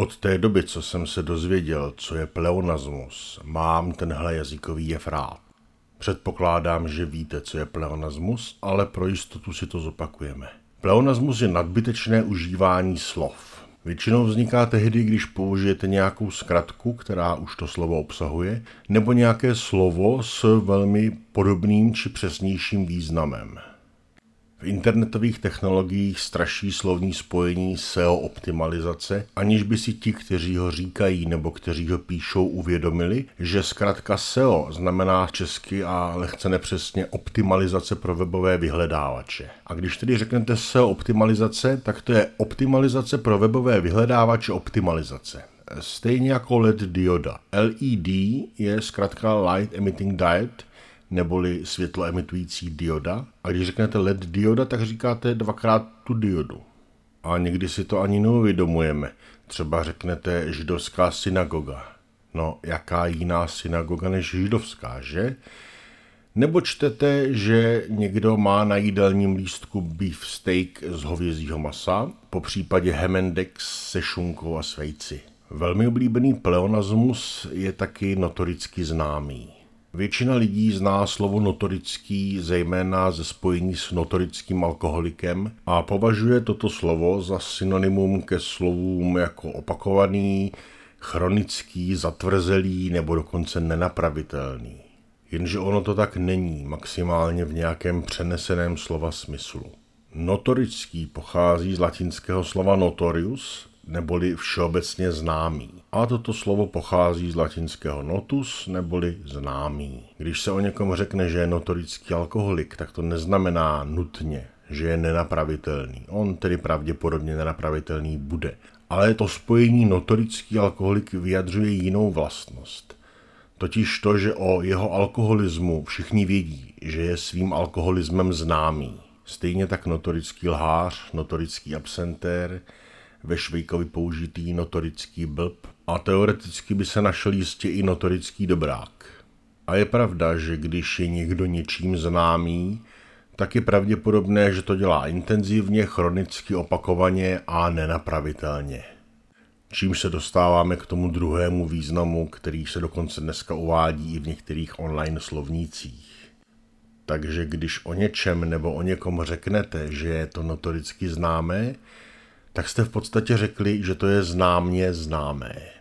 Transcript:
Od té doby, co jsem se dozvěděl, co je pleonasmus, mám tenhle jazykový jev rád. Předpokládám, že víte, co je pleonasmus, ale pro jistotu si to zopakujeme. Pleonasmus je nadbytečné užívání slov. Většinou vzniká tehdy, když použijete nějakou zkratku, která už to slovo obsahuje, nebo nějaké slovo s velmi podobným či přesnějším významem. V internetových technologiích straší slovní spojení SEO optimalizace, aniž by si ti, kteří ho říkají nebo kteří ho píšou, uvědomili, že zkrátka SEO znamená česky a lehce nepřesně optimalizace pro webové vyhledávače. A když tedy řeknete SEO optimalizace, tak to je optimalizace pro webové vyhledávače optimalizace. Stejně jako LED dioda. LED je zkrátka Light Emitting Diode, neboli světlo emitující dioda. A když řeknete LED dioda, tak říkáte dvakrát tu diodu. A někdy si to ani neuvědomujeme. Třeba řeknete židovská synagoga. No, jaká jiná synagoga než židovská, že? Nebo čtete, že někdo má na jídelním lístku beef steak z hovězího masa, po případě Hemendex se šunkou a svejci. Velmi oblíbený pleonasmus je taky notoricky známý. Většina lidí zná slovo notorický zejména ze spojení s notorickým alkoholikem a považuje toto slovo za synonymum ke slovům jako opakovaný, chronický, zatvrzelý nebo dokonce nenapravitelný. Jenže ono to tak není, maximálně v nějakém přeneseném slova smyslu. Notorický pochází z latinského slova notorius, neboli všeobecně známý. A toto slovo pochází z latinského notus, neboli známý. Když se o někom řekne, že je notorický alkoholik, tak to neznamená nutně, že je nenapravitelný. On tedy pravděpodobně nenapravitelný bude. Ale to spojení notorický alkoholik vyjadřuje jinou vlastnost. Totiž to, že o jeho alkoholismu všichni vědí, že je svým alkoholismem známý. Stejně tak notorický lhář, notorický absentér, ve Švejkovi použitý notorický blb a teoreticky by se našel jistě i notorický dobrák. A je pravda, že když je někdo něčím známý, tak je pravděpodobné, že to dělá intenzivně, chronicky, opakovaně a nenapravitelně. Čím se dostáváme k tomu druhému významu, který se dokonce dneska uvádí i v některých online slovnících. Takže když o něčem nebo o někom řeknete, že je to notoricky známé, tak jste v podstatě řekli, že to je známě známé.